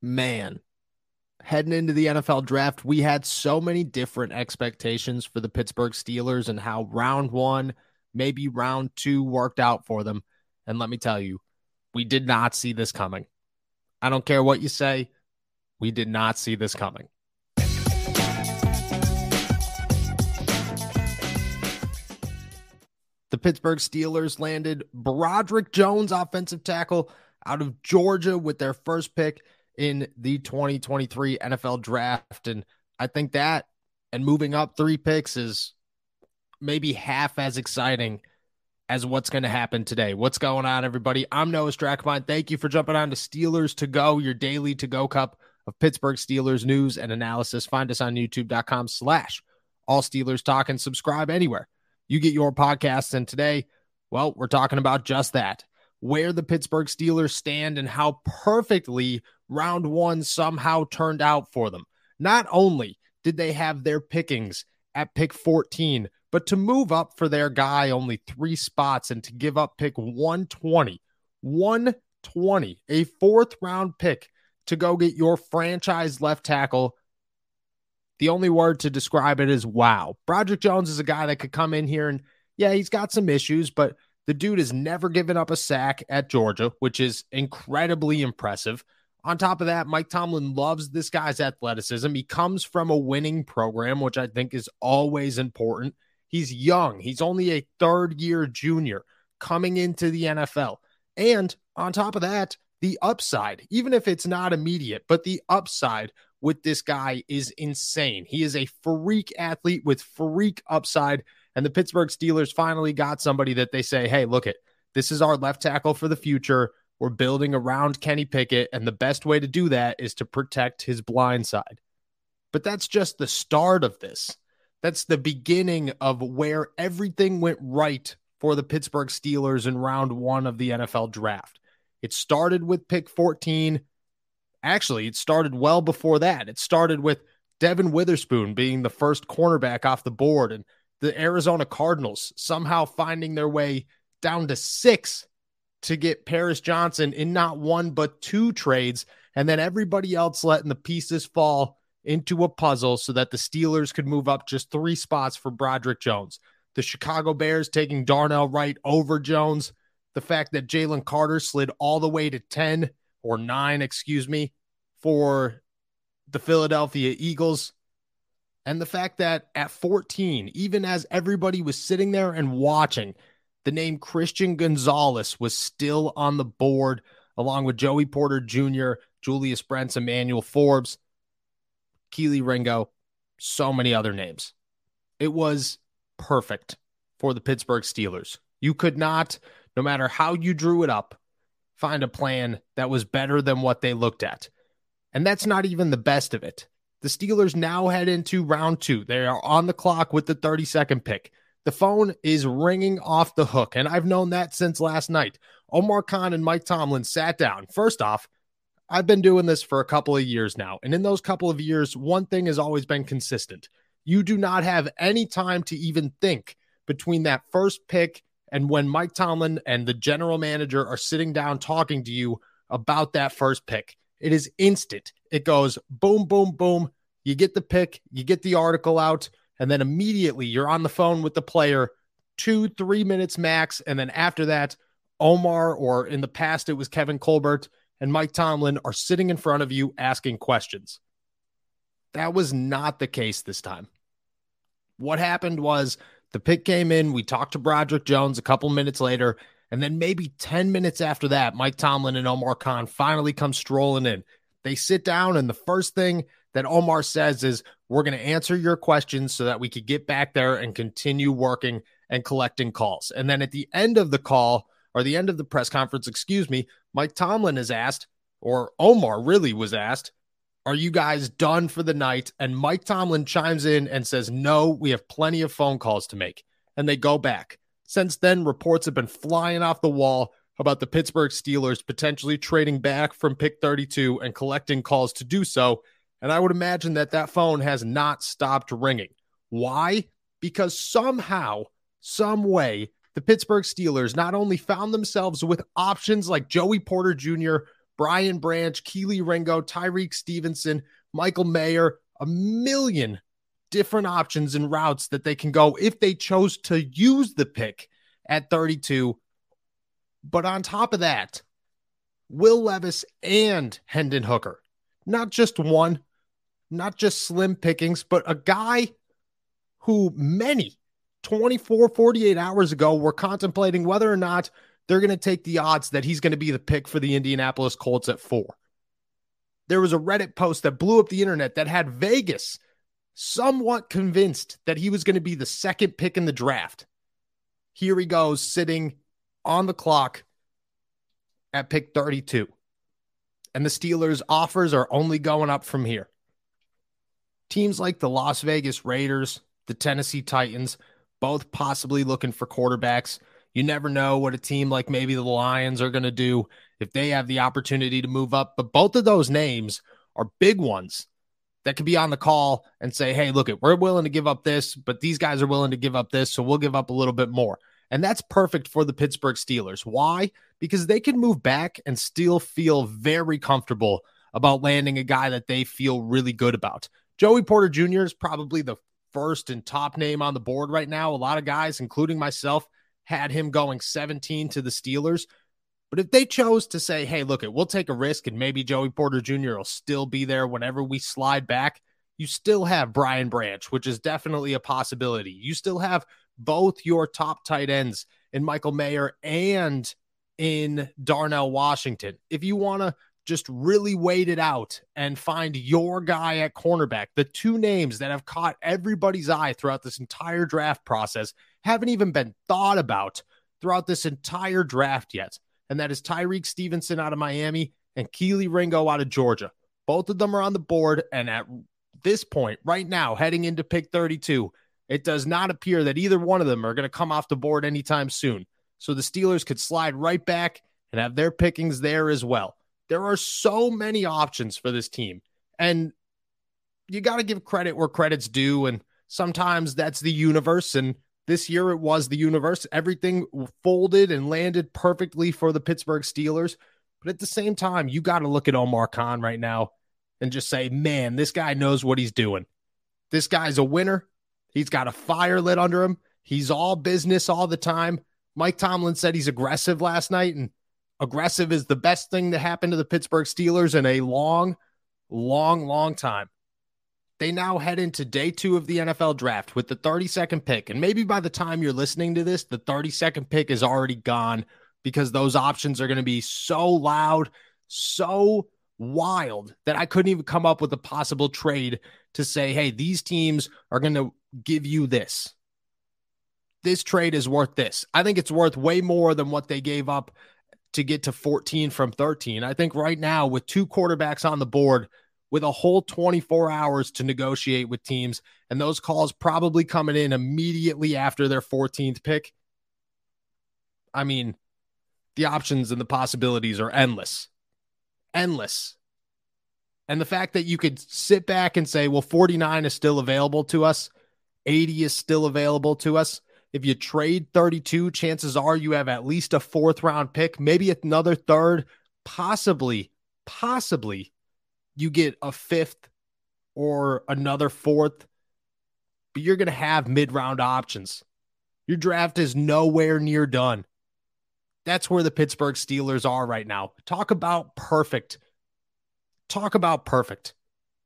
Man, heading into the NFL draft, we had so many different expectations for the Pittsburgh Steelers and how round one, maybe round two worked out for them. And let me tell you, we did not see this coming. I don't care what you say, we did not see this coming. The Pittsburgh Steelers landed Broderick Jones, offensive tackle out of Georgia, with their first pick in the 2023 NFL draft. And I think that and moving up three picks is maybe half as exciting as what's going to happen today. What's going on, everybody? I'm Noah Strackbein. Thank you for jumping on to Steelers to go, your daily to go cup of Pittsburgh Steelers news and analysis. Find us on youtube.com slash all Steelers talk and subscribe anywhere you get your podcasts. And today, well, we're talking about just that where the Pittsburgh Steelers stand and how perfectly round one somehow turned out for them. Not only did they have their pickings at pick 14, but to move up for their guy only three spots and to give up pick 120, 120, a fourth round pick to go get your franchise left tackle. The only word to describe it is wow. Broderick Jones is a guy that could come in here and, yeah, he's got some issues, but the dude has never given up a sack at Georgia, which is incredibly impressive. On top of that, Mike Tomlin loves this guy's athleticism. He comes from a winning program, which I think is always important. He's young, he's only a third year junior coming into the NFL. And on top of that, the upside, even if it's not immediate, but the upside with this guy is insane. He is a freak athlete with freak upside. And the Pittsburgh Steelers finally got somebody that they say, hey, look it, this is our left tackle for the future. We're building around Kenny Pickett, and the best way to do that is to protect his blind side. But that's just the start of this. That's the beginning of where everything went right for the Pittsburgh Steelers in round one of the NFL draft. It started with pick 14. Actually, it started well before that. It started with Devon Witherspoon being the first cornerback off the board and the Arizona Cardinals somehow finding their way down to six to get Paris Johnson in not one but two trades, and then everybody else letting the pieces fall into a puzzle so that the Steelers could move up just three spots for Broderick Jones. The Chicago Bears taking Darnell Wright over Jones. The fact that Jalen Carter slid all the way to 10 or 9, excuse me, for the Philadelphia Eagles. And the fact that at 14, even as everybody was sitting there and watching, the name Christian Gonzalez was still on the board, along with Joey Porter Jr., Julius Brents, Emmanuel Forbes, Kelee Ringo, so many other names. It was perfect for the Pittsburgh Steelers. You could not, no matter how you drew it up, find a plan that was better than what they looked at. And that's not even the best of it. The Steelers now head into round two. They are on the clock with the 32nd pick. The phone is ringing off the hook, and I've known that since last night. Omar Khan and Mike Tomlin sat down. First off, I've been doing this for a couple of years now, and in those couple of years, one thing has always been consistent. You do not have any time to even think between that first pick and when Mike Tomlin and the general manager are sitting down talking to you about that first pick. It is instant. It goes boom, boom, boom. You get the pick, you get the article out, and then immediately you're on the phone with the player, two, three minutes max. And then after that, Omar, or in the past, it was Kevin Colbert and Mike Tomlin are sitting in front of you asking questions. That was not the case this time. What happened was the pick came in. We talked to Broderick Jones a couple minutes later, and then maybe 10 minutes after that, Mike Tomlin and Omar Khan finally come strolling in. They sit down, and the first thing that Omar says is, We're going to answer your questions so that we could get back there and continue working and collecting calls. And then at the end of the call, or the end of the press conference, excuse me, Mike Tomlin is asked, or Omar really was asked, Are you guys done for the night? And Mike Tomlin chimes in and says, No, we have plenty of phone calls to make. And they go back. Since then, reports have been flying off the wall about the Pittsburgh Steelers potentially trading back from pick 32 and collecting calls to do so. And I would imagine that that phone has not stopped ringing. Why? Because somehow, some way, the Pittsburgh Steelers not only found themselves with options like Joey Porter Jr., Brian Branch, Kelee Ringo, Tyrique Stevenson, Michael Mayer, a million different options and routes that they can go if they chose to use the pick at 32. But on top of that, Will Levis and Hendon Hooker, not just one, not just slim pickings, but a guy who many 24, 48 hours ago were contemplating whether or not they're going to take the odds that he's going to be the pick for the Indianapolis Colts at four. There was a Reddit post that blew up the internet that had Vegas somewhat convinced that he was going to be the second pick in the draft. Here he goes, sitting on the clock at pick 32. And the Steelers' offers are only going up from here. Teams like the Las Vegas Raiders, the Tennessee Titans, both possibly looking for quarterbacks. You never know what a team like maybe the Lions are going to do if they have the opportunity to move up. But both of those names are big ones that could be on the call and say, hey, look, we're willing to give up this, but these guys are willing to give up this. So we'll give up a little bit more. And that's perfect for the Pittsburgh Steelers. Why? Because they can move back and still feel very comfortable about landing a guy that they feel really good about. Joey Porter Jr. is probably the first and top name on the board right now. A lot of guys, including myself, had him going 17 to the Steelers. But if they chose to say, hey, look, it we'll take a risk and maybe Joey Porter Jr. will still be there whenever we slide back, you still have Brian Branch, which is definitely a possibility. You still have both your top tight ends in Michael Mayer and in Darnell Washington. If you want to just really wait it out and find your guy at cornerback. The two names that have caught everybody's eye throughout this entire draft process haven't even been thought about throughout this entire draft yet. And that is Tyrique Stevenson out of Miami and Kelee Ringo out of Georgia. Both of them are on the board. And at this point, right now, heading into pick 32, it does not appear that either one of them are going to come off the board anytime soon. So the Steelers could slide right back and have their pickings there as well. There are so many options for this team. And you got to give credit where credit's due. And sometimes that's the universe. And this year it was the universe. Everything folded and landed perfectly for the Pittsburgh Steelers. But at the same time, you got to look at Omar Khan right now and just say, man, this guy knows what he's doing. This guy's a winner. He's got a fire lit under him. He's all business all the time. Mike Tomlin said he's aggressive last night, and aggressive is the best thing to happen to the Pittsburgh Steelers in a long, long, long time. They now head into day two of the NFL draft with the 32nd pick. And maybe by the time you're listening to this, the 32nd pick is already gone because those options are going to be so loud, so wild that I couldn't even come up with a possible trade to say, hey, these teams are going to give you this. This trade is worth this. I think it's worth way more than what they gave up to get to 14 from 13. I think right now, with two quarterbacks on the board, with a whole 24 hours to negotiate with teams, and those calls probably coming in immediately after their 14th pick. I mean, the options and the possibilities are endless. Endless. And the fact that you could sit back and say, well, 49 is still available to us, 80 is still available to us. If you trade 32, chances are you have at least a fourth round pick, maybe another third, possibly, possibly you get a fifth or another fourth, but you're going to have mid round options. Your draft is nowhere near done. That's where the Pittsburgh Steelers are right now. Talk about perfect. Talk about perfect.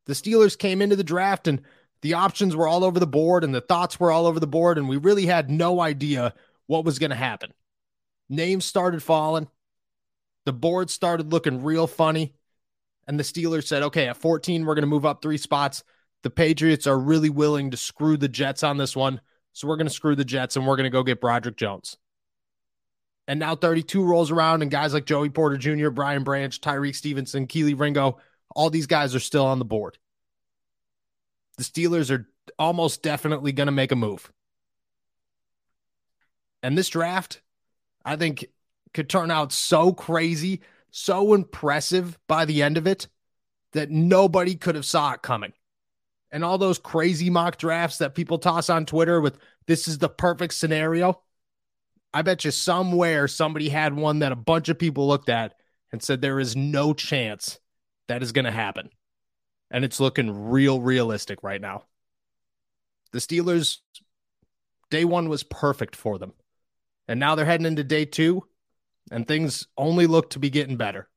The Steelers came into the draft and the options were all over the board and the thoughts were all over the board, and we really had no idea what was going to happen. Names started falling. The board started looking real funny. And the Steelers said, okay, at 14, we're going to move up three spots. The Patriots are really willing to screw the Jets on this one. So we're going to screw the Jets and we're going to go get Broderick Jones. And now 32 rolls around, and guys like Joey Porter Jr., Brian Branch, Tyrique Stevenson, Kelee Ringo, all these guys are still on the board. The Steelers are almost definitely going to make a move. And this draft, I think, could turn out so crazy, so impressive by the end of it that nobody could have saw it coming. And all those crazy mock drafts that people toss on Twitter with this is the perfect scenario. I bet you somewhere somebody had one that a bunch of people looked at and said there is no chance that is going to happen. And it's looking real realistic right now. The Steelers, day one was perfect for them. And now they're heading into day two, and things only look to be getting better.